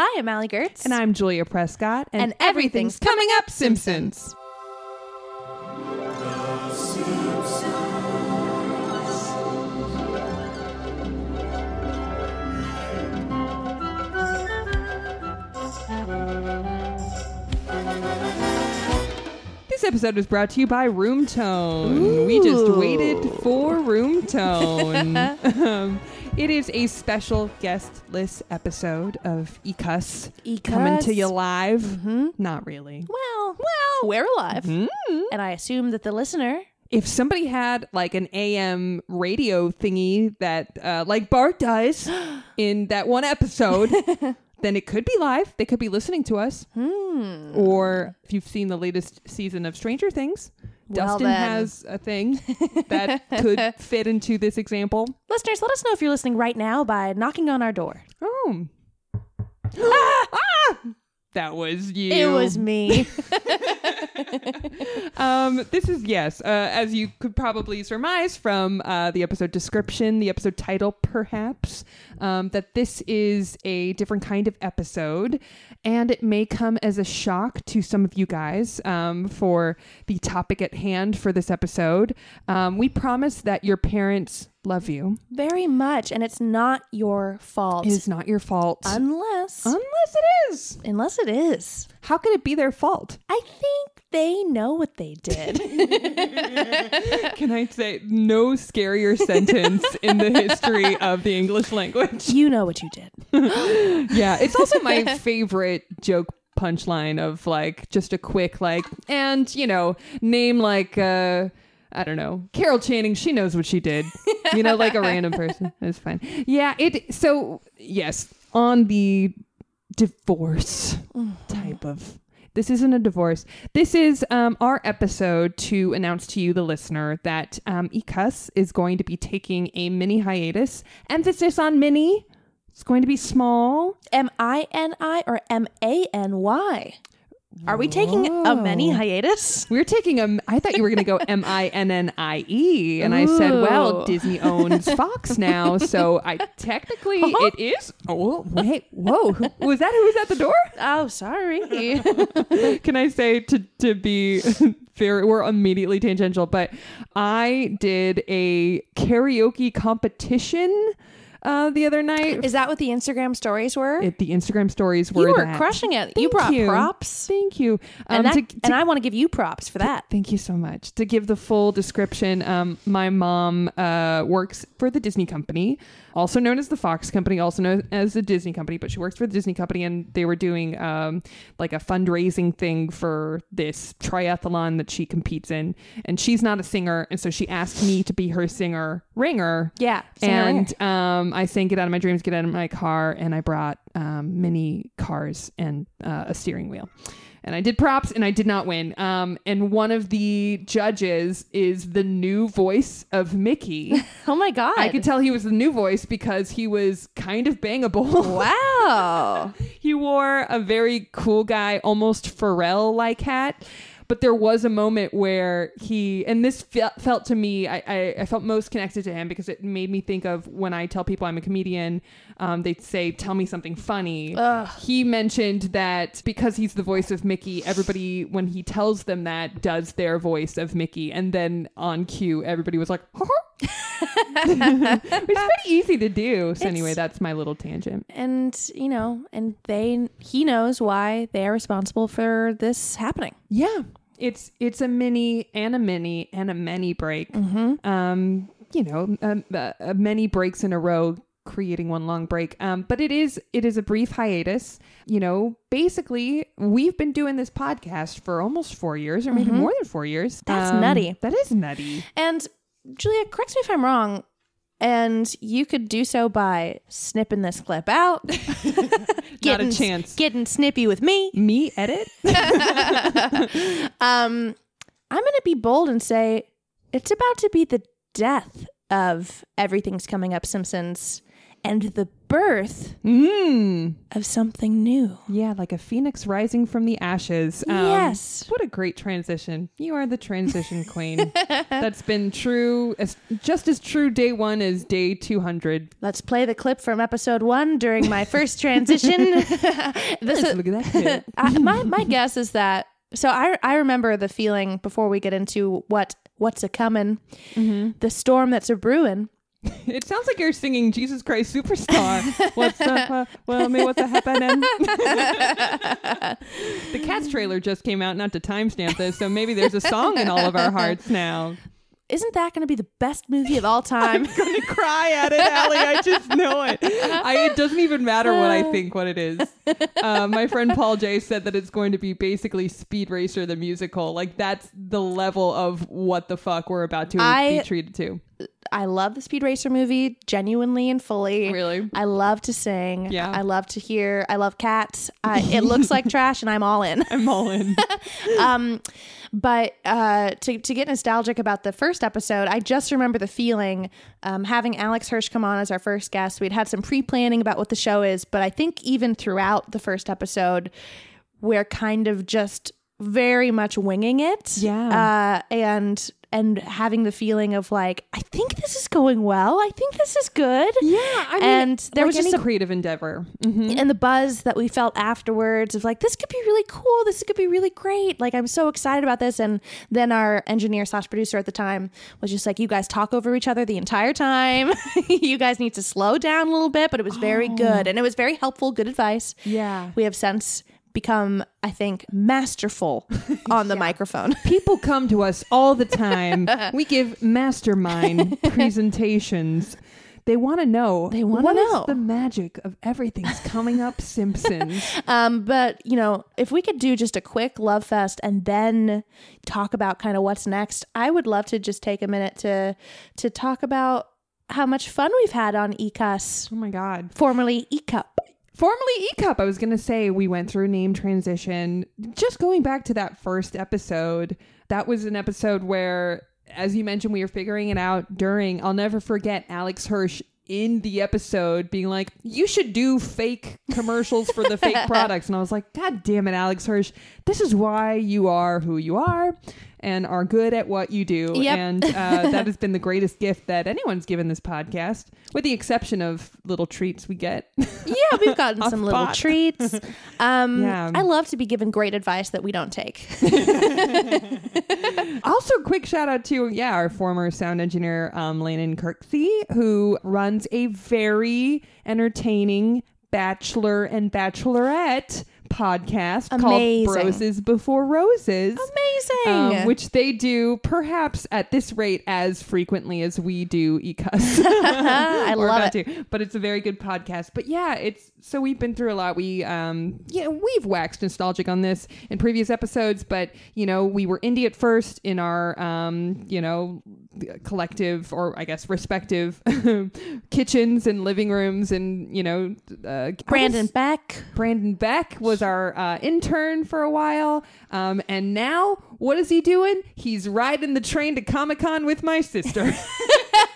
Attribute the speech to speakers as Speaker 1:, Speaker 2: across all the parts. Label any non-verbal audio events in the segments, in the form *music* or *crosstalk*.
Speaker 1: Hi, I'm Allie Goertz.
Speaker 2: And I'm Julia Prescott.
Speaker 1: And everything's coming up
Speaker 2: Simpsons. This episode is brought to you by Room Tone. We just waited for Room *laughs* Tone. um, *laughs* it is a special guestless episode of Ecus coming to you live.
Speaker 1: Mhm.
Speaker 2: Not really.
Speaker 1: Well, well, we're alive.
Speaker 2: Mm.
Speaker 1: And I assume that the listener.
Speaker 2: If somebody had like an AM radio thingy that, uh, like Bart does *gasps* in that one episode, then it could be live. They could be listening to us.
Speaker 1: Hmm.
Speaker 2: Or if you've seen the latest season of Stranger Things,
Speaker 1: Well,
Speaker 2: Dustin
Speaker 1: then.
Speaker 2: has a thing *laughs* that could fit into this example.
Speaker 1: Listeners, let us know if you're listening right now by knocking on our door.
Speaker 2: Oh. ah! *gasps* That was you.
Speaker 1: It was me. *laughs* *laughs*
Speaker 2: um, this is yes, uh, as you could probably surmise from uh, the episode description, the episode title, perhaps, um, that this is a different kind of episode, and it may come as a shock to some of you guys um, for the topic at hand for this episode. Um, we promise that your parents love you.
Speaker 1: Very much. And it's not your fault.
Speaker 2: It is not your fault,
Speaker 1: unless.
Speaker 2: unless it is.
Speaker 1: unless it is.
Speaker 2: How could it be their fault?
Speaker 1: I think they know what they did. *laughs*
Speaker 2: Can I say no scarier sentence in the history of the English language?
Speaker 1: you know what you did. *gasps*
Speaker 2: Yeah, it's also my favorite joke punchline of like just a quick like and you know name like uh I don't know Carol Channing she knows what she did you know like a random person *laughs* it's fine yeah it so yes on the divorce type of this isn't a divorce. This is um, our episode to announce to you, the listener, that um, Ecus is going to be taking a mini hiatus. Emphasis on mini. It's going to be small.
Speaker 1: M I N I or M A N Y? Are we taking a mini
Speaker 2: Whoa. Oh.
Speaker 1: hiatus?
Speaker 2: We're taking a. I thought you were going to go *laughs* M I N N I E, and I said, "Well,
Speaker 1: Ooh.
Speaker 2: Disney owns Fox now, *laughs* so I technically it is." Oh wait, whoa! Who- Was that who was at the door?
Speaker 1: Oh, sorry. *laughs*
Speaker 2: Can I say to to be very? We're immediately tangential, but I did a karaoke competition uh, the other night.
Speaker 1: Is that what the Instagram stories were?
Speaker 2: It, the Instagram stories were
Speaker 1: you were
Speaker 2: that.
Speaker 1: crushing it. you brought
Speaker 2: you.
Speaker 1: props.
Speaker 2: Thank you.
Speaker 1: And,
Speaker 2: Um,
Speaker 1: that,
Speaker 2: to-
Speaker 1: and I want to give you props for that.
Speaker 2: Thank you so much. To give the full description, um, my mom uh, works for the Disney company, also known as the Fox company, also known as the Disney company, but she works for the Disney company, and they were doing um, like a fundraising thing for this triathlon that she competes in. And she's not a singer, and so she asked me to be her singer ringer.
Speaker 1: Yeah. singer
Speaker 2: And um, I sang "Get Out of My Dreams, Get Out of My Car," and I brought um, mini cars and uh, a steering wheel. And I did props, and I did not win. Um, and one of the judges is the new voice of Mickey. *laughs*
Speaker 1: oh my god.
Speaker 2: I could tell he was the new voice because he was kind of bangable. *laughs*
Speaker 1: wow.
Speaker 2: he wore a very cool guy, almost Pharrell like hat. But there was a moment where he, and this fe- felt to me, I, I, I felt most connected to him because it made me think of when I tell people I'm a comedian, um, they say, tell me something funny.
Speaker 1: Ugh.
Speaker 2: He mentioned that because he's the voice of Mickey, everybody, when he tells them that, does their voice of Mickey. And then on cue, everybody was like, it's *laughs* pretty easy to do. So, anyway, that's my little tangent.
Speaker 1: And you know, and they he knows why they are responsible for this happening.
Speaker 2: Yeah. It's it's a mini and a mini and a many break.
Speaker 1: Mm-hmm.
Speaker 2: Um, you know, uh, uh, many breaks in a row creating one long break. Um, but it is it is a brief hiatus. You know, basically we've been doing this podcast for almost 4 years or maybe
Speaker 1: Mhm.
Speaker 2: more than 4 years.
Speaker 1: That's
Speaker 2: Um,
Speaker 1: nutty.
Speaker 2: That is nutty.
Speaker 1: And Julia, correct me if I'm wrong. And you could do so by snipping this clip out. *laughs* *laughs*
Speaker 2: Not
Speaker 1: Getting-
Speaker 2: a chance.
Speaker 1: Getting snippy with me.
Speaker 2: Me edit? *laughs*
Speaker 1: um, I'm going to be bold and say it's about to be the death of everything's coming up Simpsons. And the birth
Speaker 2: Mm.
Speaker 1: of something new.
Speaker 2: Yeah, like a phoenix rising from the ashes. Um,
Speaker 1: Yes.
Speaker 2: What a great transition. You are the transition *laughs* queen. That's been true, as, just as true day one as day 200.
Speaker 1: Let's play the clip from episode one during my first transition. *laughs* *laughs* this is,
Speaker 2: Look at that.
Speaker 1: I, my my guess is that. So I I remember the feeling before we get into what what's a coming, the storm that's a brewing. *laughs*
Speaker 2: It sounds like you're singing Jesus Christ Superstar. what's up? Uh, *laughs* well, me, what's happening? *laughs* the Cats trailer just came out, not to timestamp this, so maybe there's a song in all of our hearts now.
Speaker 1: Isn't that going to be the best movie of all time?
Speaker 2: I'm gonna cry at it, Allie. I just know it. I, it doesn't even matter what I think what it is. Uh, my friend Paul J said that it's going to be basically Speed Racer the musical. Like that's the level of what the fuck we're about to
Speaker 1: I-
Speaker 2: be treated to.
Speaker 1: I love the Speed Racer movie genuinely and fully.
Speaker 2: Really?
Speaker 1: I love to sing.
Speaker 2: Yeah.
Speaker 1: I love to hear. I love cats. I, it looks like *laughs* trash, and I'm all in.
Speaker 2: I'm all in. *laughs*
Speaker 1: um, but uh, to to get nostalgic about the first episode, I just remember the feeling um, having Alex Hirsch come on as our first guest. We'd had some pre planning about what the show is, but I think even throughout the first episode, we're kind of just very much winging it.
Speaker 2: Yeah.
Speaker 1: uh, and and having the feeling of like, I think this is going well. I think this is good.
Speaker 2: Yeah, I mean,
Speaker 1: and there
Speaker 2: like
Speaker 1: was just a
Speaker 2: creative endeavor. Mhm.
Speaker 1: and the buzz that we felt afterwards of like this could be really cool this could be really great like i'm so excited about this and then our engineer slash producer at the time was just like you guys talk over each other the entire time *laughs* you guys need to slow down a little bit but it was very good and it was very helpful good advice
Speaker 2: Yeah.
Speaker 1: we have since become i think masterful *laughs* on the microphone *laughs*
Speaker 2: People come to us all the time. we give mastermind *laughs* presentations. They want to know.
Speaker 1: They wanna know.
Speaker 2: the magic of everything's coming up Simpsons.
Speaker 1: Um, but you know, if we could do just a quick love fest and then talk about kind of what's next, I would love to just take a minute to to talk about how much fun we've had on ECUS,
Speaker 2: oh my god.
Speaker 1: formerly ECUP.
Speaker 2: Formerly E Cup, I was going to say we went through name transition. Just going back to that first episode, that was an episode where, as you mentioned, we were figuring it out during. I'll never forget Alex Hirsch in the episode being like, You should do fake commercials for the fake *laughs* products. And I was like, God damn it, Alex Hirsch. This is why you are who you are and are good at what you do.
Speaker 1: Yep.
Speaker 2: And uh, *laughs* that has been the greatest gift that anyone's given this podcast, with the exception of little treats we get.
Speaker 1: Yeah, we've gotten *laughs* some little
Speaker 2: pot.
Speaker 1: treats. *laughs* Um,
Speaker 2: Yeah.
Speaker 1: I love to be given great advice that we don't take.
Speaker 2: Also, quick shout out to yeah our former sound engineer um, Landon Kirksey, who runs a very entertaining bachelor and bachelorette podcast
Speaker 1: Amazing.
Speaker 2: called Broses Before Roses.
Speaker 1: Amazing.
Speaker 2: um, which they do perhaps at this rate as frequently as we do ECUS. *laughs*
Speaker 1: I *laughs* love it.
Speaker 2: to, but it's a very good podcast. But yeah, it's so we've been through a lot. We um yeah we've waxed nostalgic on this in previous episodes, but you know we were indie at first in our um you know collective or I guess respective *laughs* kitchens and living rooms and you know uh,
Speaker 1: Brandon Beck.
Speaker 2: Brandon Beck was our uh, intern for a while. Um, and now, what is he doing? He's riding the train to Comic Con with my sister. *laughs*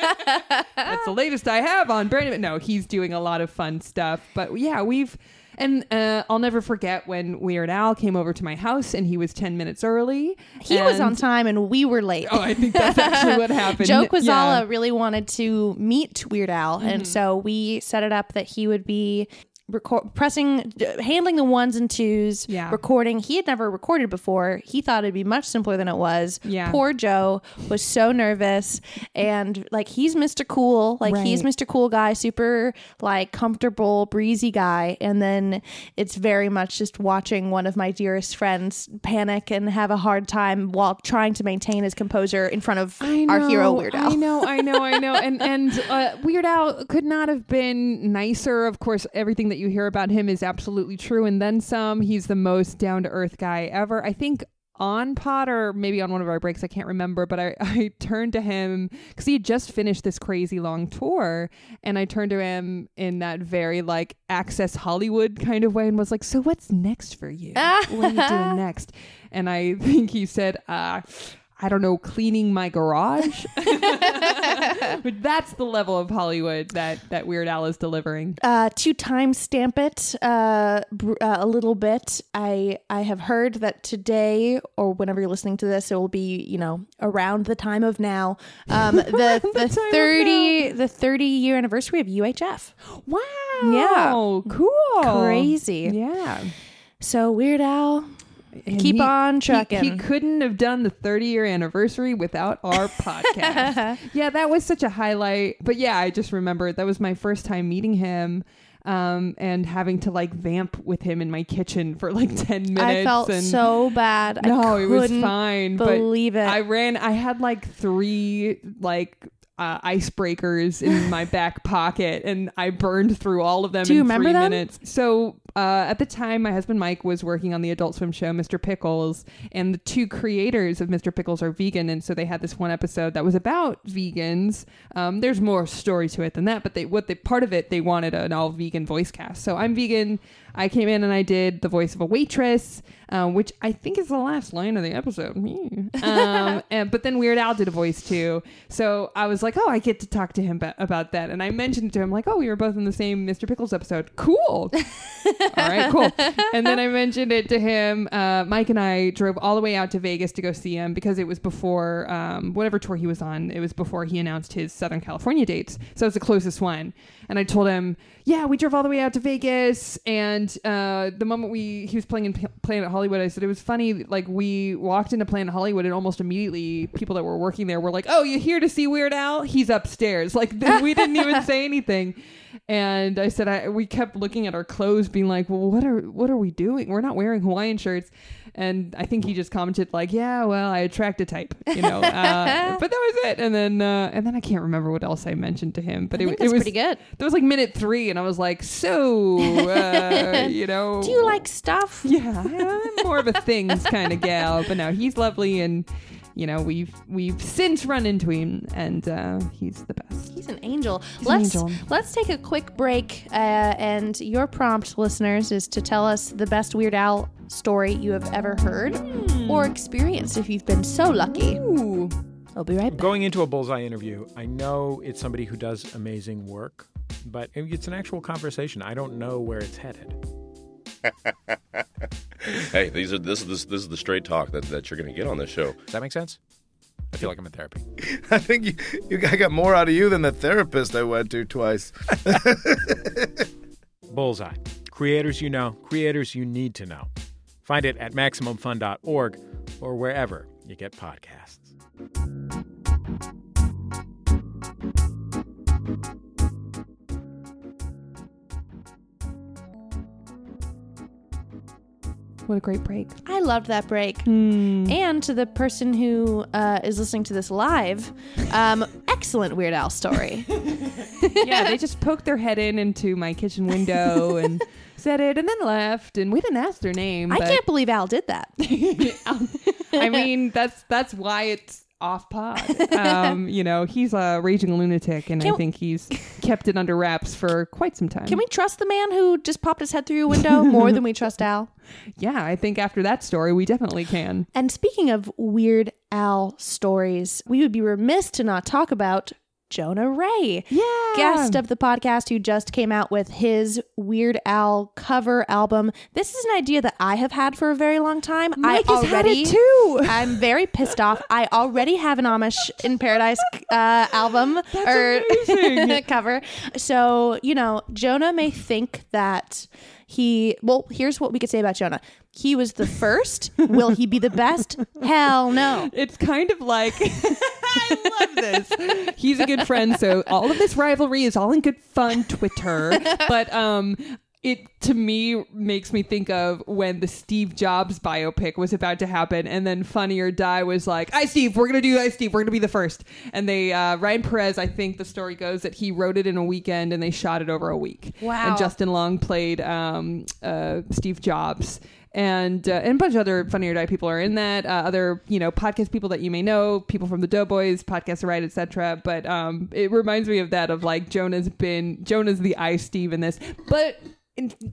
Speaker 2: That's the latest I have on Brandon. No, he's doing a lot of fun stuff. But yeah, we've. And uh, I'll never forget when Weird Al came over to my house and he was 10 minutes early.
Speaker 1: He was on time and we were late.
Speaker 2: Oh, I think that's actually what *laughs* happened.
Speaker 1: Joe
Speaker 2: Yeah. Mm-hmm.
Speaker 1: Really wanted to meet Weird Al, and so we set it up that he would be record pressing handling the ones and twos
Speaker 2: Yeah.
Speaker 1: recording he had never recorded before he thought it'd be much simpler than it was
Speaker 2: Yeah.
Speaker 1: poor joe was so nervous and like he's mr cool like he's mr cool guy super like comfortable breezy guy and then it's very much just watching one of my dearest friends panic and have a hard time while trying to maintain his composure in front of
Speaker 2: I
Speaker 1: our hero
Speaker 2: know,
Speaker 1: Weird Al.
Speaker 2: I know, I know, I know. And and uh, Weird Al could not have been nicer. Of course, everything that you hear about him is absolutely true, and then some. He's the most down to earth guy ever. I think on pod or maybe on one of our breaks, I can't remember, but I, *laughs* I turned to him because he had just finished this crazy long tour. And I turned to him in that very like access Hollywood kind of way and was like, So what's next for you? what are you doing *laughs* next? And I *laughs* think he said, uh, I don't know, cleaning my garage. *laughs* *laughs* but that's the level of Hollywood that that Weird Al is delivering.
Speaker 1: Uh, to timestamp it uh, br- uh, a little bit, I I have heard that today or whenever you're listening to this, it will be you know around the time of now, um, *laughs* the the,
Speaker 2: of
Speaker 1: thirty the thirty year anniversary of UHF.
Speaker 2: Wow.
Speaker 1: Yeah.
Speaker 2: Cool.
Speaker 1: Crazy.
Speaker 2: Yeah.
Speaker 1: So Weird Al,
Speaker 2: And
Speaker 1: Keep
Speaker 2: he-
Speaker 1: on trucking.
Speaker 2: He, couldn't have done the 30 year anniversary without our *laughs* podcast. yeah, that was such a highlight. But yeah, I just remember that was my first time meeting him. Um, and having to like vamp with him in my kitchen for like *laughs* 10 minutes.
Speaker 1: I felt
Speaker 2: and
Speaker 1: so bad. I
Speaker 2: no, it was fine.
Speaker 1: Believe
Speaker 2: but
Speaker 1: it.
Speaker 2: I ran, I had like three like uh, icebreakers in my *laughs* back pocket and I burned through all of them
Speaker 1: Do you
Speaker 2: in
Speaker 1: remember
Speaker 2: three
Speaker 1: them?
Speaker 2: minutes. So uh, at the time, my husband Mike was working on the Adult Swim show, Mr. Pickles, and the two creators of Mr. Pickles are vegan, and so they had this one episode that was about vegans. Um, there's more story to it than that, but they what they part of it they wanted an all vegan voice cast. So I'm vegan. I came in and I did the voice of a waitress, uh, which I think is the last line of the episode. um, *laughs* and, but then Weird Al did a voice too. So I was like, oh, I get to talk to him ba- about that. And I mentioned to him, like, oh, we were both in the same Mr. Pickles episode. Cool. *laughs* all right, cool. And then I mentioned it to him. Uh, Mike and I drove all the way out to Vegas to go see him because it was before um, whatever tour he was on. It was before he announced his Southern California dates. So it was the closest one. And I told him, yeah, we drove all the way out to Vegas. And uh, the moment we he was playing in P- Planet Hollywood, I said it was funny. Like we walked into Planet Hollywood, and almost immediately people that were working there were like, "Oh, you here to see Weird Al? He's upstairs." *laughs* Like th- we didn't even say *laughs* anything. And I said, I, we kept looking at our clothes, being like, "Well, what are what are we doing? We're not wearing Hawaiian shirts." And I think he just commented like, "Yeah, well, I attract a type," you know. Uh, *laughs* but that was it. And then uh, and then I can't remember what else I mentioned to him. But
Speaker 1: I
Speaker 2: it, it was
Speaker 1: pretty good.
Speaker 2: that was like minute three, and I was like, "So, uh, *laughs* you know,
Speaker 1: Do you like stuff?
Speaker 2: Yeah, I'm more of a things kind of gal, but now he's lovely, and you know, we've we've since run into him, and uh, he's the best.
Speaker 1: He's an angel.
Speaker 2: He's
Speaker 1: let's
Speaker 2: angel.
Speaker 1: let's take a quick break, uh, and your prompt, listeners, is to tell us the best Weird Al story you have ever heard or experienced. If you've been so lucky,
Speaker 2: Ooh,
Speaker 1: I'll be right back.
Speaker 3: Going into a bullseye interview, I know it's somebody who does amazing work, but it's an actual conversation. I don't know where it's headed. *laughs*
Speaker 4: Hey, these are this is this, this is the straight talk that, that you're going to get on this show.
Speaker 3: Does that make sense? I feel like I'm in therapy. *laughs*
Speaker 5: I think you, you I got more out of you than the therapist I went to twice. *laughs*
Speaker 3: Bullseye. Creators you know, creators you need to know. Find it at MaximumFun.org or wherever you get podcasts.
Speaker 2: What a great break!
Speaker 1: I loved that break.
Speaker 2: Hmm.
Speaker 1: And to the person who uh, is listening to this live, um, excellent Weird Al story. *laughs*
Speaker 2: yeah, they just poked their head in into my kitchen window and *laughs* said it, and then left, and we didn't ask their name.
Speaker 1: I can't believe Al did that. *laughs*
Speaker 2: I mean, that's that's why it's off pod. *laughs* Um, you know, he's a raging lunatic, and
Speaker 1: Can-
Speaker 2: I think he's *laughs* kept it under wraps for quite some time.
Speaker 1: Can we trust the man who just popped his head through a window more than we *laughs* trust Al?
Speaker 2: Yeah, I think after that story, we definitely can.
Speaker 1: And speaking of Weird Al stories, we would be remiss to not talk about Jonah Ray,
Speaker 2: Yeah,
Speaker 1: guest of the podcast who just came out with his Weird Al cover album. This is an idea that I have had for a very long time.
Speaker 2: Mike
Speaker 1: I
Speaker 2: has had
Speaker 1: already
Speaker 2: it too. *laughs*
Speaker 1: I'm very pissed off. I already have an Amish in Paradise uh, album or *laughs* cover. So, you know, Jonah may think that he, well, here's what we could say about Jonah. He was the first. Will he be the best? Hell no.
Speaker 2: It's kind of like *laughs* I love this. *laughs* He's a good friend, so all of this rivalry is all in good fun, Twitter. *laughs* But um it to me makes me think of when the Steve Jobs biopic was about to happen, and then Funny or Die was like, "iSteve, we're gonna do iSteve, we're gonna be the first. And they uh, Ryan Perez, I think the story goes that he wrote it in a weekend and they shot it over a week.
Speaker 1: Wow.
Speaker 2: And Justin Long played um, uh, Steve Jobs and uh, and a bunch of other funny or die people are in that. Uh, other you know podcast people that you may know, people from the Doughboys, podcast right, etc. But um, it reminds me of that of like Jonah's been Jonah's the iSteve in this, but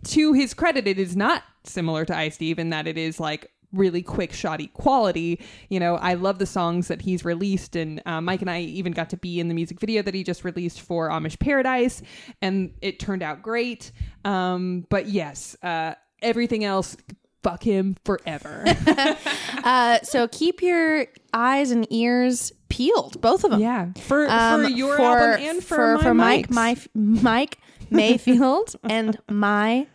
Speaker 2: to his credit, it is not similar to iSteve in that it is like really quick shoddy quality you know i love the songs that he's released and uh, mike and i even got to be in the music video that he just released for amish paradise and it turned out great um, but yes uh, everything else fuck him forever. *laughs*
Speaker 1: Uh, so keep your eyes and ears peeled, both of them.
Speaker 2: yeah. For,
Speaker 1: Um,
Speaker 2: for your album and for,
Speaker 1: for,
Speaker 2: my
Speaker 1: Mike, my Mike *laughs* Mayfield and my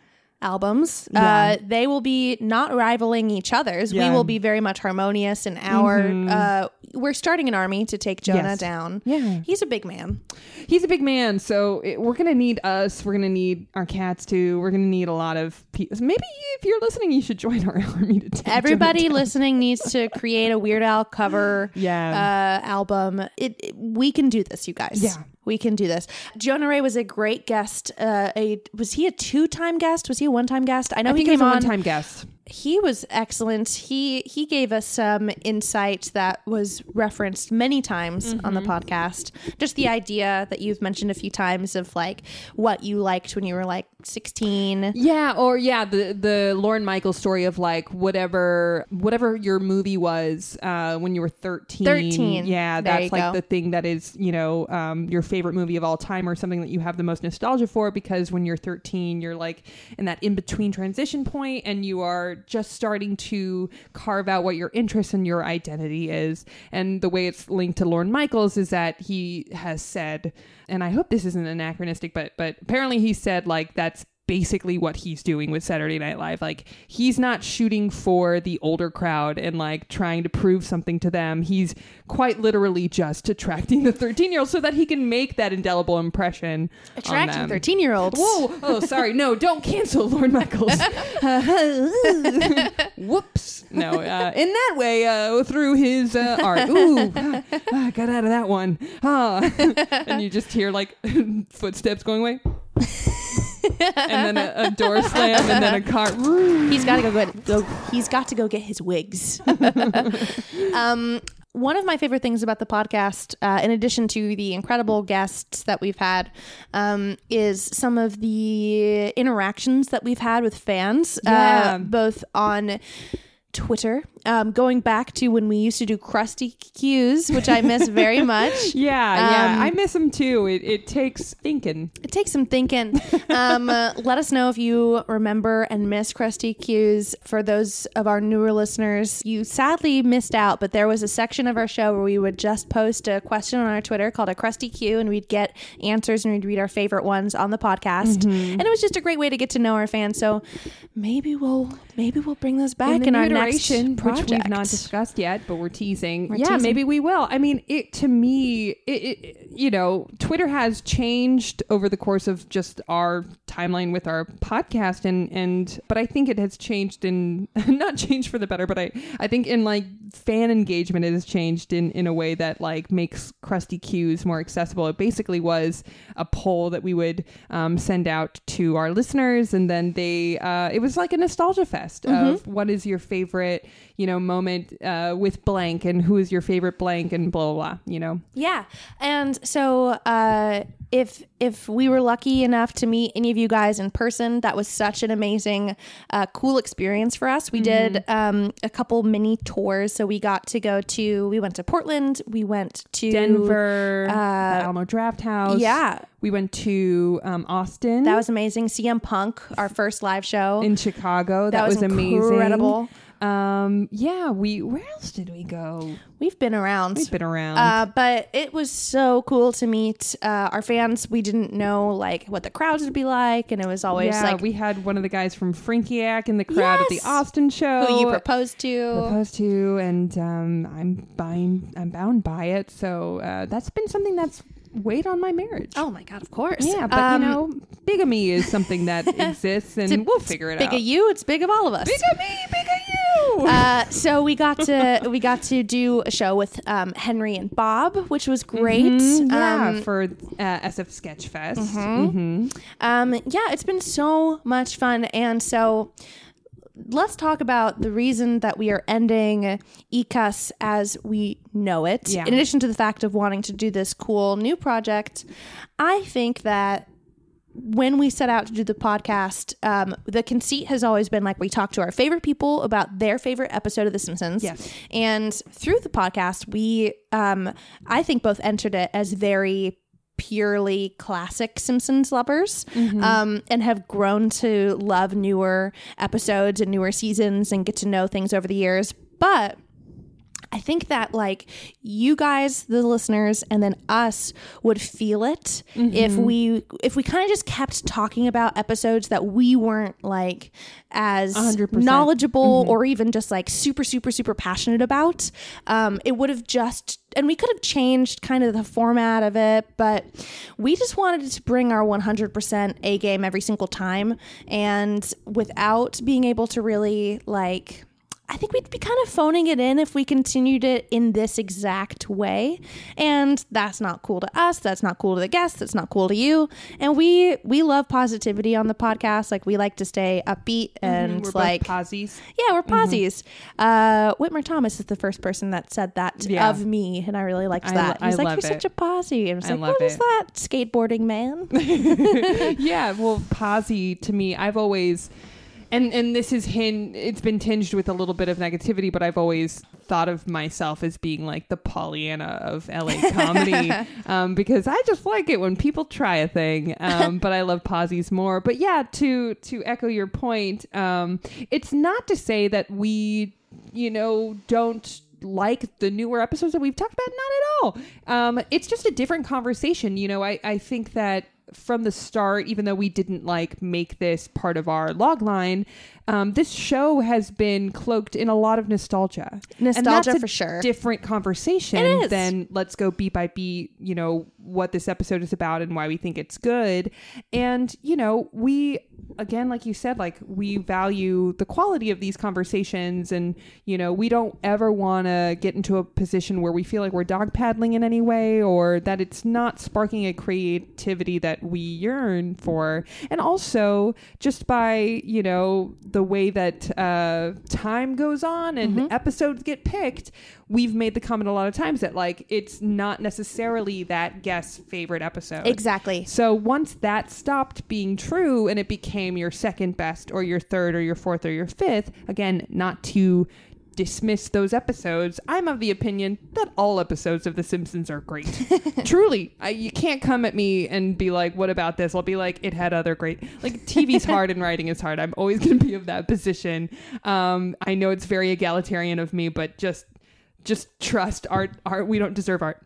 Speaker 1: albums.
Speaker 2: Yeah.
Speaker 1: Uh, they will be not rivaling each other's.
Speaker 2: Yeah.
Speaker 1: We will be very much harmonious in our. Uh, we're starting an army to take Jonah
Speaker 2: Yes.
Speaker 1: down.
Speaker 2: Yeah.
Speaker 1: he's a big man.
Speaker 2: he's a big man so it, we're gonna need us we're gonna need our cats too we're gonna need a lot of people maybe if you're listening you should join our *laughs* army to take
Speaker 1: Everybody
Speaker 2: Jonah down.
Speaker 1: listening needs to create a Weird Al cover. *laughs*
Speaker 2: Yeah.
Speaker 1: uh, album. It, it- we can do this, you guys.
Speaker 2: Yeah.
Speaker 1: We can do this. Jonah Ray was a great guest. Uh, a was he a two time guest? Was he a one time guest? I know
Speaker 2: I
Speaker 1: he came
Speaker 2: a
Speaker 1: on.
Speaker 2: one-time guest
Speaker 1: He was excellent. He he gave us some insight that was referenced many times on
Speaker 2: Mm-hmm.
Speaker 1: the podcast. Just the idea that you've mentioned a few times of like what you liked when you were like sixteen.
Speaker 2: Yeah, or yeah, the the Lorne Michaels story of like whatever whatever your movie was uh, when you were thirteen.
Speaker 1: 13.
Speaker 2: Yeah, that's like
Speaker 1: go.
Speaker 2: the thing that is you know um, your favorite movie of all time or something that you have the most nostalgia for because when you're thirteen, you're like in that in between transition point and you are just starting to carve out what your interest and your identity is. And the way it's linked to Lorne Michaels is that he has said, and I hope this isn't anachronistic, but but apparently he said like that's basically what he's doing with Saturday Night Live. Like he's not shooting for the older crowd and like trying to prove something to them. He's quite literally just attracting the 13 year old so that he can make that indelible impression.
Speaker 1: Attracting thirteen year olds.
Speaker 2: Whoa! Oh, sorry. No, don't cancel Lorne Michaels. *laughs* *laughs* Whoops. No, uh, in that way, uh, through his uh, art. Ooh, ah, ah, got out of that one. Ah. *laughs* and you just hear like footsteps going away. And then a, a door slam, and then a car. *laughs*
Speaker 1: He's got to go get go. He's got to go get his wigs. *laughs* um, one of my favorite things about the podcast, uh, in addition to the incredible guests that we've had, um, is some of the interactions that we've had with fans,
Speaker 2: Yeah.
Speaker 1: uh, both on. Twitter, um, going back to when we used to do crusty cues, which I miss very *laughs* much.
Speaker 2: Yeah, yeah.
Speaker 1: Um,
Speaker 2: I miss them too. It, it takes thinking.
Speaker 1: It takes some thinking. Um, uh, *laughs* let us know if you remember and miss Crusty Cues. For those of our newer listeners, you sadly missed out, but there was a section of our show where we would just post a question on our Twitter called a Crusty Q, and we'd get answers and we'd read our favorite ones on the podcast. And it was just a great way to get to know our fans. So maybe we'll maybe we'll bring those back in,
Speaker 2: new
Speaker 1: our next project.
Speaker 2: which we've not discussed yet, but we're teasing.
Speaker 1: We're
Speaker 2: yeah,
Speaker 1: teasing.
Speaker 2: maybe we will. I mean, it to me, it, it, you know, Twitter has changed over the course of just our timeline with our podcast, and and but I think it has changed in *laughs* not changed for the better, but I I think in like fan engagement, it has changed in in a way that like makes crusty cues more accessible. It basically was a poll that we would um, send out to our listeners, and then they uh, it was like a nostalgia fest of what is your favorite you know moment uh, with blank and who is your favorite blank and blah blah blah. You know,
Speaker 1: Yeah, and so uh, if if we were lucky enough to meet any of you guys in person, that was such an amazing, uh, cool experience for us. We did um, a couple mini tours, so we got to go to we went to Portland, we went to
Speaker 2: Denver, the Alamo Draft House.
Speaker 1: yeah.
Speaker 2: we went to um, Austin.
Speaker 1: That was amazing. CM Punk, our first live show.
Speaker 2: in Chicago. That,
Speaker 1: That was
Speaker 2: amazing.
Speaker 1: incredible.
Speaker 2: Um, yeah, we where else did we go?
Speaker 1: We've been around.
Speaker 2: We've been around.
Speaker 1: Uh, but it was so cool to meet uh, our fans. We didn't know like what the crowds would be like, and it was always
Speaker 2: yeah,
Speaker 1: like
Speaker 2: we had one of the guys from Frinkiac in the crowd at the Austin show.
Speaker 1: who you proposed to.
Speaker 2: proposed to, and um, I'm buying, I'm bound by it. So uh, that's been something that's weighed on my marriage.
Speaker 1: Oh my god, of course.
Speaker 2: yeah, but
Speaker 1: Um,
Speaker 2: you know, bigamy is something that *laughs* exists, and we'll figure it
Speaker 1: big
Speaker 2: out.
Speaker 1: Big of you, it's big of all of us.
Speaker 2: Big of me, big of you.
Speaker 1: Uh, so we got to *laughs* we got to do a show with um, Henry and Bob, which was great.
Speaker 2: Mhm, yeah,
Speaker 1: Um,
Speaker 2: for uh, SF Sketchfest. Mm-hmm.
Speaker 1: um, yeah, it's been so much fun, and so let's talk about the reason that we are ending ECUS as we know it.
Speaker 2: Yeah.
Speaker 1: In addition to the fact of wanting to do this cool new project, I think that when we set out to do the podcast, um, the conceit has always been like we talk to our favorite people about their favorite episode of The Simpsons.
Speaker 2: Yes.
Speaker 1: And through the podcast, we, um, I think, both entered it as very purely classic Simpsons lovers um, and have grown to love newer episodes and newer seasons and get to know things over the years. But I think that like you guys, the listeners, and then us would feel it if we if we kind of just kept talking about episodes that we weren't like as
Speaker 2: 100%.
Speaker 1: knowledgeable or even just like super super super passionate about. Um, it would have just and we could have changed kind of the format of it, but we just wanted to bring our 100% A game every single time, and without being able to really like. I think we'd be kind of phoning it in if we continued it in this exact way. And that's not cool to us. That's not cool to the guests. That's not cool to you. And we we love positivity on the podcast. Like we like to stay upbeat and
Speaker 2: We're
Speaker 1: like
Speaker 2: posies.
Speaker 1: yeah, we're posies. Uh, Whitmer Thomas is the first person that said that
Speaker 2: Yeah.
Speaker 1: of me, and I really liked
Speaker 2: I
Speaker 1: that.
Speaker 2: lo-
Speaker 1: He's
Speaker 2: I
Speaker 1: like, "You're such
Speaker 2: it.
Speaker 1: a posse." I was
Speaker 2: I
Speaker 1: like,
Speaker 2: love
Speaker 1: "What is
Speaker 2: it.
Speaker 1: that, skateboarding man?" *laughs*
Speaker 2: yeah, well, posy to me, I've always, and and this is hin. It's been tinged with a little bit of negativity, but I've always thought of myself as being like the Pollyanna of LA *laughs* comedy, um, because I just like it when people try a thing. Um, but I love posies more. But yeah, to to echo your point, um, it's not to say that we, you know, don't like the newer episodes that we've talked about not at all um it's just a different conversation you know i i think that from the start even though we didn't like make this part of our log line um, this show has been cloaked in a lot of nostalgia. And
Speaker 1: Nostalgia
Speaker 2: that's a
Speaker 1: for sure.
Speaker 2: different conversation than let's go beat by beat you know what this episode is about and why we think it's good. And you know we again like you said like we value the quality of these conversations and you know we don't ever want to get into a position where we feel like we're dog paddling in any way or that it's not sparking a creativity that we yearn for. And also just by you know the way that uh, time goes on and episodes get picked we've made the comment a lot of times that like it's not necessarily that guest's favorite episode
Speaker 1: exactly.
Speaker 2: so once that stopped being true and it became your second best or your third or your fourth or your fifth, again, not to dismiss those episodes, I'm of the opinion that all episodes of The Simpsons are great. *laughs* Truly, I, you can't come at me and be like, "What about this?" I'll be like, "It had other great." Like TV's hard and writing is hard. I'm always going to be of that position. Um, I know it's very egalitarian of me, but just just trust art art we don't deserve art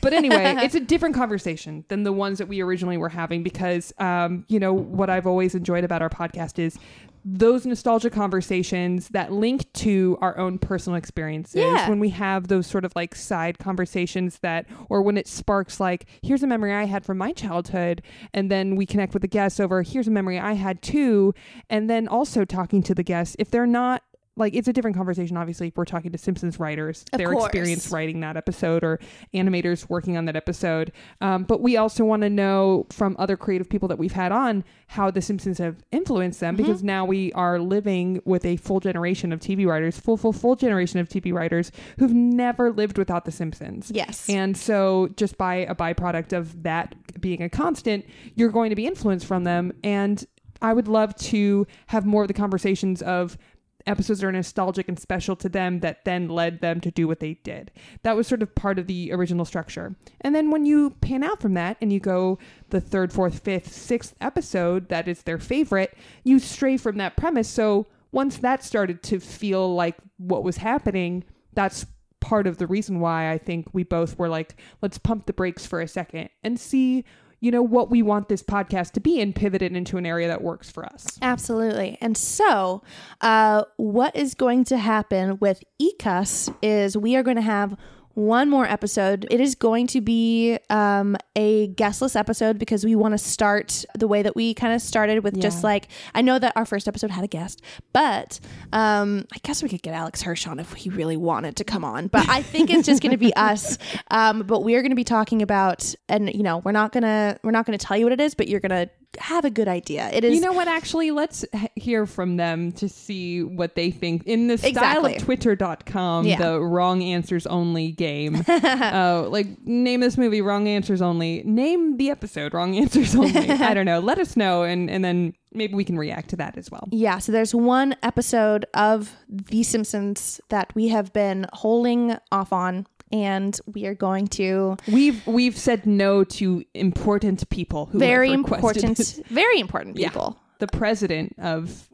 Speaker 2: but anyway *laughs* it's a different conversation than the ones that we originally were having because um, you know what i've always enjoyed about our podcast is those nostalgia conversations that link to our own personal experiences
Speaker 1: Yeah.
Speaker 2: when we have those sort of like side conversations that or when it sparks like here's a memory i had from my childhood and then we connect with the guests over here's a memory i had too and then also talking to the guests if they're not like it's a different conversation obviously if we're talking to simpsons writers
Speaker 1: Of
Speaker 2: their
Speaker 1: course.
Speaker 2: experience writing that episode or animators working on that episode um, but we also want to know from other creative people that we've had on how the simpsons have influenced them
Speaker 1: Mm-hmm.
Speaker 2: because now we are living with a full generation of tv writers full full full generation of tv writers who've never lived without the simpsons
Speaker 1: Yes.
Speaker 2: and so, just by a byproduct of that being a constant, you're going to be influenced from them. And I would love to have more of the conversations of episodes are nostalgic and special to them that then led them to do what they did. That was sort of part of the original structure. And then when you pan out from that and you go the third, fourth, fifth, sixth episode that is their favorite, you stray from that premise. So once that started to feel like what was happening, that's part of the reason why I think we both were like, let's pump the brakes for a second and see, you know, what we want this podcast to be and pivot it into an area that works for us.
Speaker 1: Absolutely. And so, uh, what is going to happen with ECUS is we are going to have one more episode. It is going to be um, a guestless episode because we want to start the way that we kind of started with just like, I know that our first episode had a guest, but um, I guess we could get Alex Hirsch on if he really wanted to come on. But I think it's just going to be *laughs* us. Um, but we are going to be talking about, and you know, we're not gonna we're not gonna tell you what it is, but you're gonna have a good idea. It is
Speaker 2: You know what? Actually, let's hear from them to see what they think in the style
Speaker 1: Exactly.
Speaker 2: of Twitter.com,
Speaker 1: Yeah.
Speaker 2: the wrong answers only game. *laughs* uh, like, name this movie wrong answers only. Name the episode wrong answers only. *laughs* I don't know. Let us know, and, and then maybe we can react to that as well.
Speaker 1: Yeah, so there's one episode of The Simpsons that we have been holding off on, and we are going to
Speaker 2: We've we've said no to important people who
Speaker 1: very
Speaker 2: have requested
Speaker 1: important, very important
Speaker 2: Yeah.
Speaker 1: people.
Speaker 2: the president of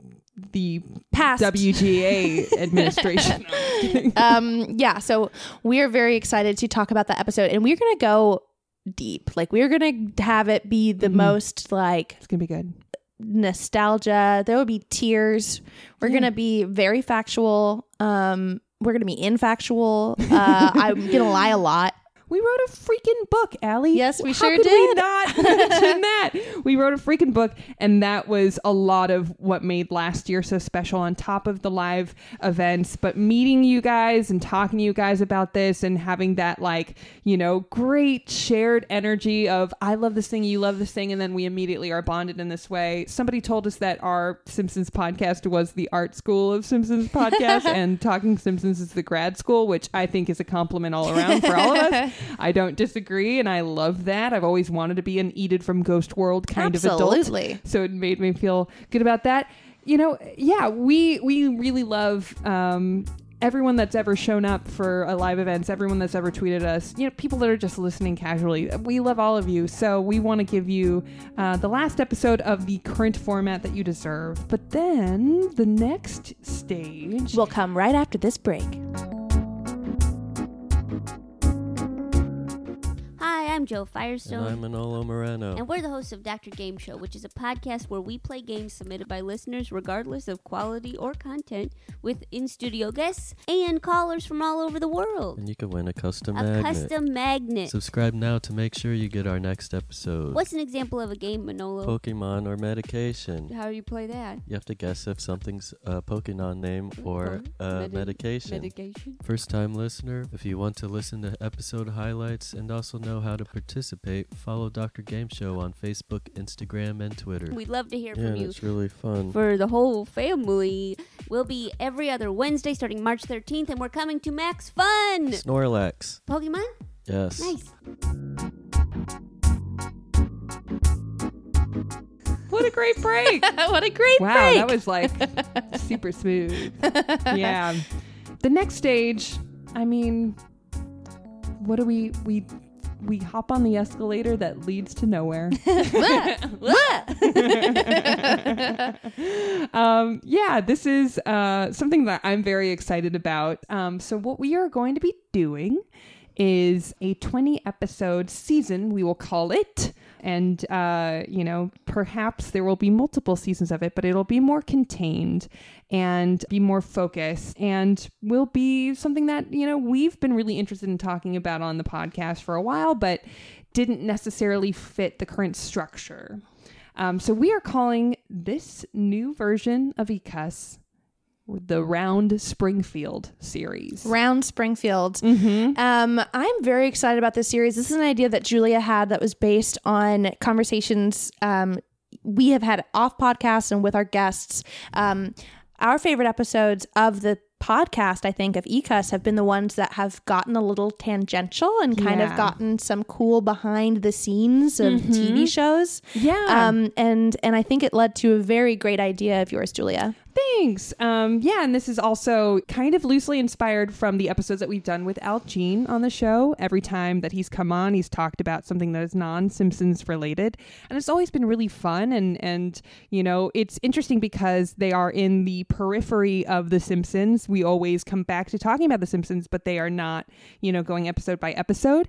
Speaker 2: the
Speaker 1: Past.
Speaker 2: WGA *laughs* administration. *laughs* *laughs*
Speaker 1: um, yeah, so we are very excited to talk about that episode, and we're gonna go deep. Like we're gonna have it be the
Speaker 2: Mm-hmm.
Speaker 1: most like
Speaker 2: it's gonna be good.
Speaker 1: nostalgia. There will be tears. We're gonna be very factual. Um, we're gonna be infactual. Uh, I'm gonna lie a lot.
Speaker 2: We wrote a freaking book, Allie.
Speaker 1: Yes, we
Speaker 2: How
Speaker 1: sure
Speaker 2: could We
Speaker 1: did.
Speaker 2: not *laughs* mention that. We wrote a freaking book, and that was a lot of what made last year so special. On top of the live events, but meeting you guys and talking to you guys about this, and having that like you know great shared energy of I love this thing, you love this thing, and then we immediately are bonded in this way. Somebody told us that our Simpsons podcast was the art school of Simpsons *laughs* podcast, and Talking Simpsons is the grad school, which I think is a compliment all around for all of us. *laughs* I don't disagree, and I love that. I've always wanted to be an Enid from Ghost World kind of
Speaker 1: Absolutely.
Speaker 2: adult, so it made me feel good about that. You know, yeah, we we really love um, everyone that's ever shown up for a live events, everyone that's ever tweeted us. You know, people that are just listening casually. We love all of you, so we want to give you uh, the last episode of the current format that you deserve. But then the next stage
Speaker 1: We'll come right after this break.
Speaker 6: I'm Joe Firestone.
Speaker 7: And I'm Manolo Moreno.
Speaker 6: And we're the hosts of Dr. Game Show, which is a podcast where we play games submitted by listeners, regardless of quality or content, with in studio guests and callers from all over the world.
Speaker 7: And you can win a custom
Speaker 6: A
Speaker 7: magnet.
Speaker 6: custom magnet.
Speaker 7: Subscribe now to make sure you get our next episode.
Speaker 6: What's an example of a game, Manolo?
Speaker 7: Pokemon or medication?
Speaker 6: How do you play that?
Speaker 7: You have to guess if something's a Pokemon name or a
Speaker 6: Medi-
Speaker 7: medication.
Speaker 6: Medication?
Speaker 7: First time listener, if you want to listen to episode highlights and also know how to participate, follow Dr. Game Show on Facebook, Instagram, and Twitter.
Speaker 6: We'd love to hear
Speaker 7: yeah,
Speaker 6: from you.
Speaker 7: it's really fun.
Speaker 6: For the whole family, we'll be every other Wednesday starting March 13th, and we're coming to Max Fun!
Speaker 7: Snorlax.
Speaker 6: Pokemon?
Speaker 7: Yes.
Speaker 6: Nice.
Speaker 2: What a great break! *laughs*
Speaker 1: what a great
Speaker 2: wow,
Speaker 1: break!
Speaker 2: that was like *laughs* super smooth. *laughs* yeah. The next stage, I mean, what do we we we hop on the escalator that leads to nowhere. *laughs* *laughs* um, yeah, this is uh, something that I'm very excited about. Um, so, what we are going to be doing is a 20 episode season, we will call it. And, uh, you know, perhaps there will be multiple seasons of it, but it'll be more contained and be more focused and will be something that, you know, we've been really interested in talking about on the podcast for a while, but didn't necessarily fit the current structure. Um, so we are calling this new version of ECUS the Round Springfield series.
Speaker 1: Round Springfield.
Speaker 2: Mm-hmm.
Speaker 1: Um, I'm very excited about this series. This is an idea that Julia had that was based on conversations um, we have had off podcasts and with our guests. Um, our favorite episodes of the podcast, I think, of ECUS have been the ones that have gotten a little tangential and kind
Speaker 2: Yeah.
Speaker 1: of gotten some cool behind the scenes of TV shows.
Speaker 2: Yeah.
Speaker 1: Um, and and I think it led to a very great idea of yours, Julia.
Speaker 2: Thanks. Um, yeah, and this is also kind of loosely inspired from the episodes that we've done with Al Jean on the show. Every time that he's come on, he's talked about something that is non-Simpsons related, and it's always been really fun. And and you know, it's interesting because they are in the periphery of the Simpsons. We always come back to talking about the Simpsons, but they are not, you know, going episode by episode.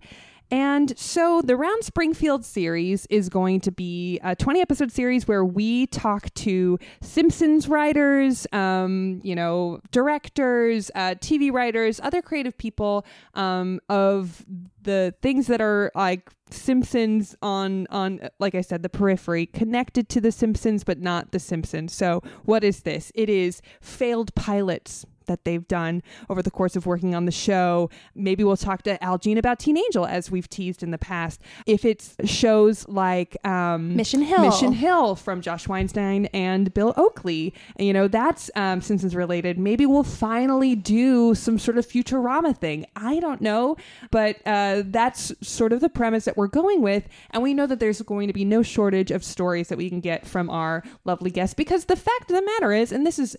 Speaker 2: And so the Round Springfield series is going to be a 20 episode series where we talk to Simpsons writers, um, you know, directors, uh, TV writers, other creative people um, of the things that are like Simpsons on on like I said the periphery connected to the Simpsons but not the Simpsons. So what is this? It is failed pilots that they've done over the course of working on the show. Maybe we'll talk to Al Jean about Teen Angel, as we've teased in the past. If it's shows like um,
Speaker 1: Mission Hill.
Speaker 2: Mission Hill from Josh Weinstein and Bill Oakley, you know, that's um, Simpsons related. Maybe we'll finally do some sort of Futurama thing. I don't know, but uh, that's sort of the premise that we're going with. And we know that there's going to be no shortage of stories that we can get from our lovely guests because the fact of the matter is, and this is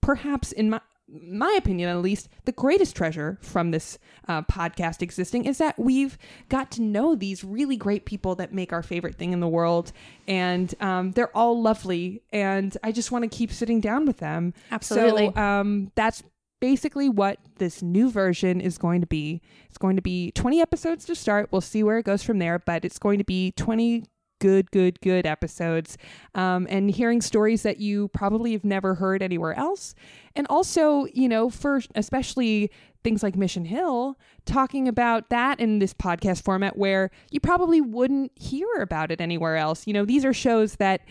Speaker 2: perhaps in my my opinion at least the greatest treasure from this uh, podcast existing is that we've got to know these really great people that make our favorite thing in the world. And um, they're all lovely. And i just want to keep sitting down with them.
Speaker 1: Absolutely.
Speaker 2: so um, that's basically what this new version is going to be. It's going to be 20 episodes to start. We'll see where it goes from there but it's going to be 20 good, good, good episodes um, and hearing stories that you probably have never heard anywhere else. And also, you know, for especially things like Mission Hill, talking about that in this podcast format where you probably wouldn't hear about it anywhere else. You know, these are shows that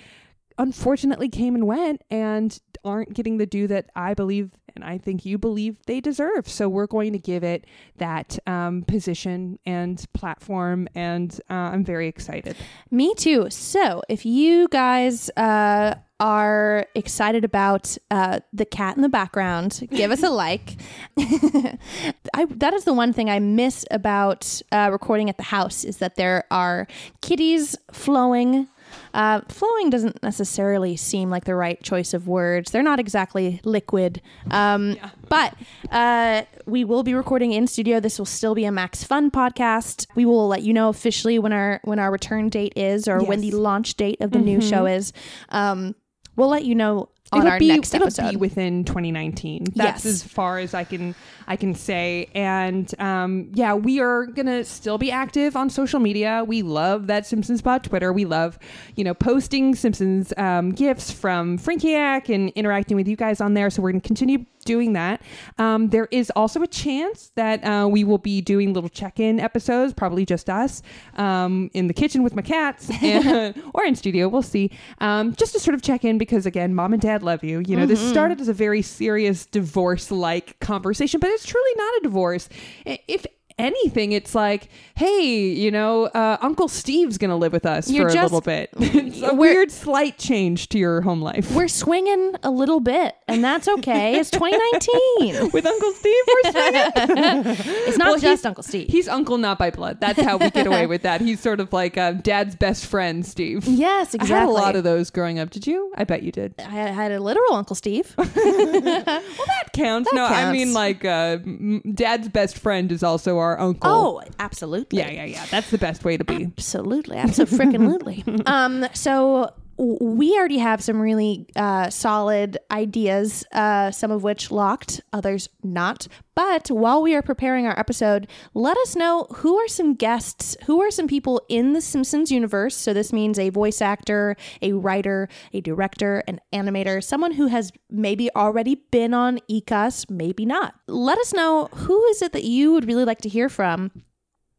Speaker 2: unfortunately came and went and aren't getting the due that I believe and I think you believe they deserve. So we're going to give it that um, position and platform, and uh, I'm very excited.
Speaker 1: Me too. So, if you guys uh, are excited about uh, the cat in the background, give us a *laughs* like. *laughs* I, that is the one thing I miss about uh, recording at the house is that there are kitties flowing. Uh, flowing doesn't necessarily seem like the right choice of words. They're not exactly liquid. Um, But uh, we will be recording in studio. This will still be a Max Fun podcast. We will let you know officially when our when our return date is or when the
Speaker 2: Mm-hmm.
Speaker 1: launch date of the new show is. Um, we'll let you know on
Speaker 2: it'll
Speaker 1: our
Speaker 2: be,
Speaker 1: next
Speaker 2: it'll
Speaker 1: episode.
Speaker 2: be within 2019. That's
Speaker 1: Yes.
Speaker 2: as far as I can I can say. And um, yeah, we are gonna still be active on social media. We love that Simpsons Pod Twitter. We love you know posting Simpsons um, gifts from Frinkiac and interacting with you guys on there. So we're gonna continue doing that. Um, there is also a chance that uh, we will be doing little check-in episodes, probably just us, um, in the kitchen with my cats, *laughs* and, or in studio. We'll see. Um, just to sort of check in because again, mom and dad love you. You know, this started as a very serious divorce-like conversation, but it's truly not a divorce. If anything, it's like, hey, you know, uh, Uncle Steve's gonna live with us
Speaker 1: You're
Speaker 2: for a little bit. *laughs* it's a
Speaker 1: We're-
Speaker 2: weird, slight change to your home life.
Speaker 1: We're swinging a little bit, and that's okay. It's 2019. *laughs*
Speaker 2: with Uncle Steve, we're swinging. *laughs*
Speaker 1: It's not
Speaker 2: Well,
Speaker 1: just
Speaker 2: he's-
Speaker 1: Uncle Steve.
Speaker 2: He's uncle not by blood. That's how we get away with that. He's sort of like uh, dad's best friend, Steve.
Speaker 1: yes, exactly.
Speaker 2: I had a lot of those growing up. Did you? I bet you did.
Speaker 1: I had, I had a literal Uncle Steve.
Speaker 2: Well that counts. no, I
Speaker 1: counts.
Speaker 2: mean like uh, m- dad's best friend is also our uncle.
Speaker 1: oh, absolutely.
Speaker 2: yeah, yeah, yeah. That's the best way to be.
Speaker 1: Absolutely, absolutely. *laughs* um, so we already have some really uh, solid ideas, uh, some of which locked, others not. But while we are preparing our episode, let us know who are some guests, who are some people in the Simpsons universe. So this means a voice actor, a writer, a director, an animator, someone who has maybe already been on ECUS, maybe not. Let us know who is it that you would really like to hear from.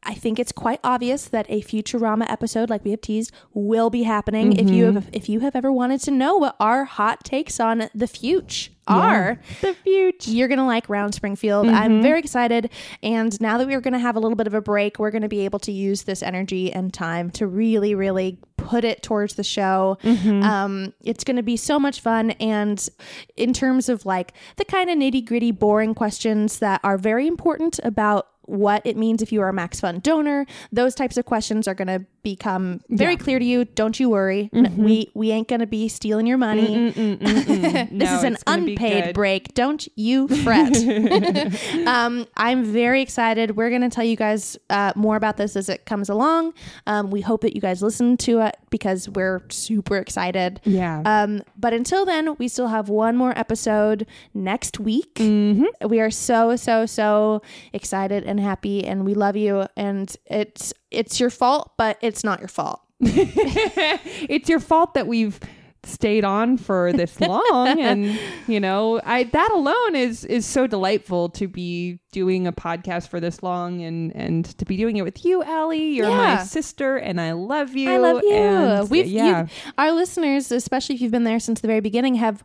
Speaker 1: I think it's quite obvious that a Futurama episode, like we have teased, will be happening. If you mm-hmm. have, if you have ever wanted to know what our hot takes on the future are,
Speaker 2: The future.
Speaker 1: you're gonna like Round Springfield. I'm mm-hmm. very excited, and now that we're gonna have a little bit of a break, we're gonna be able to use this energy and time to really, really put it towards the show. Mm-hmm. Um, it's gonna be so much fun, and in terms of like the kind of nitty gritty, boring questions that are very important about what it means if you are a Max Fun donor. Those types of questions are going to become very clear to you. Don't you worry. N- We we ain't going to be stealing your money. *laughs* this
Speaker 2: No,
Speaker 1: is an
Speaker 2: it's gonna be
Speaker 1: unpaid break. Don't you fret. *laughs* *laughs* um, I'm very excited. We're going to tell you guys uh, more about this as it comes along. Um, we hope that you guys listen to it because we're super excited.
Speaker 2: Yeah.
Speaker 1: Um, but until then, we still have one more episode next week.
Speaker 2: Mm-hmm.
Speaker 1: We are so so so excited and happy, and we love you. And it's it's your fault, but it's not your fault. *laughs*
Speaker 2: it's your fault that we've stayed on for this *laughs* long and you know i that alone is is so delightful to be doing a podcast for this long and and to be doing it with you Allie. you're
Speaker 1: Yeah.
Speaker 2: my sister and i love you
Speaker 1: I love you.
Speaker 2: and,
Speaker 1: We've
Speaker 2: yeah
Speaker 1: you, our listeners, especially if you've been there since the very beginning, have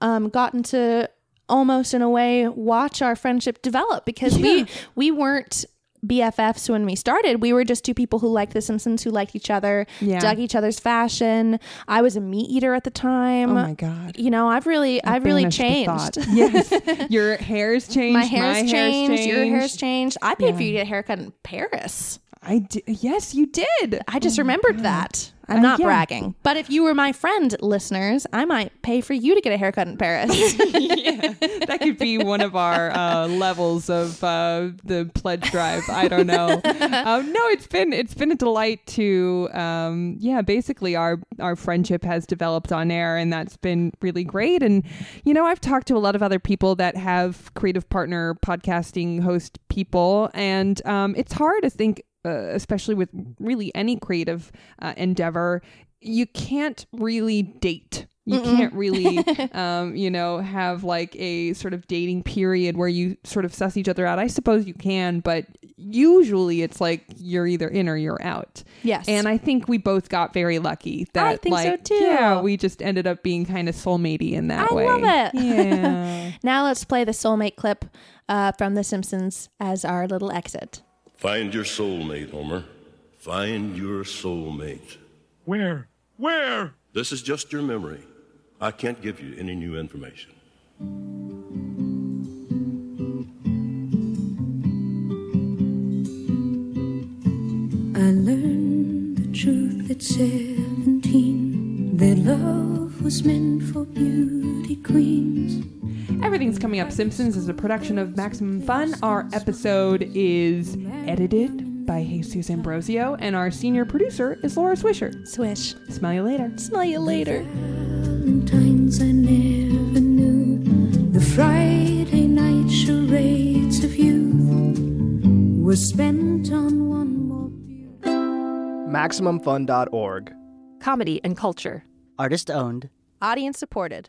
Speaker 1: um, gotten to almost in a way watch our friendship develop because we we weren't BFFs when we started. We were just two people who liked The Simpsons, who liked each other,
Speaker 2: Yeah.
Speaker 1: dug each other's fashion. I was a meat eater at the time.
Speaker 2: Oh my God.
Speaker 1: You know, I've really, I've really
Speaker 2: Banish the
Speaker 1: changed. *laughs*
Speaker 2: yes. *laughs* Your hair's changed.
Speaker 1: My hair's, changed, Your
Speaker 2: changed.
Speaker 1: hair's changed. I paid for you to get a haircut in Paris.
Speaker 2: I di- yes, you did.
Speaker 1: I just remembered that. I'm
Speaker 2: Uh,
Speaker 1: not
Speaker 2: yeah.
Speaker 1: bragging. But if you were my friend, listeners, I might pay for you to get a haircut in Paris. *laughs* *laughs*
Speaker 2: that could be one of our uh, levels of uh, the pledge drive. I don't know. *laughs* um, no, it's been it's been a delight to um, yeah. Basically, our our friendship has developed on air, and that's been really great. And you know, I've talked to a lot of other people that have creative partner podcasting host people, and um, it's hard. I think, uh, especially with really any creative uh, endeavor, you can't really date. You can't really, *laughs* um, you know, have like a sort of dating period where you sort of suss each other out. I suppose you can, but usually it's like you're either in or you're out.
Speaker 1: Yes.
Speaker 2: And I think we both got very lucky that,
Speaker 1: I think so, too.
Speaker 2: yeah, we just ended up being kind of soulmatey in that
Speaker 1: I
Speaker 2: way.
Speaker 1: love it.
Speaker 2: Yeah. *laughs*
Speaker 1: now let's play the soulmate clip uh, from The Simpsons as our little exit.
Speaker 4: Find your soulmate, Homer. Find your soulmate.
Speaker 3: Where? Where?
Speaker 4: This is just your memory. I can't give you any new information.
Speaker 8: I learned the truth at 17 that love was meant for beauty queens.
Speaker 2: Everything's Coming Up Simpsons is a production of Maximum Fun. Our episode is edited by Jesus Ambrosio, and our senior producer is Laura Swisher.
Speaker 1: Swish.
Speaker 2: Smell you later.
Speaker 1: Smell you later.
Speaker 8: Valentines I never knew. The Friday night charades of youth were spent on one more view.
Speaker 9: MaximumFun.org.
Speaker 10: Comedy and culture.
Speaker 11: Artist owned.
Speaker 1: Audience supported.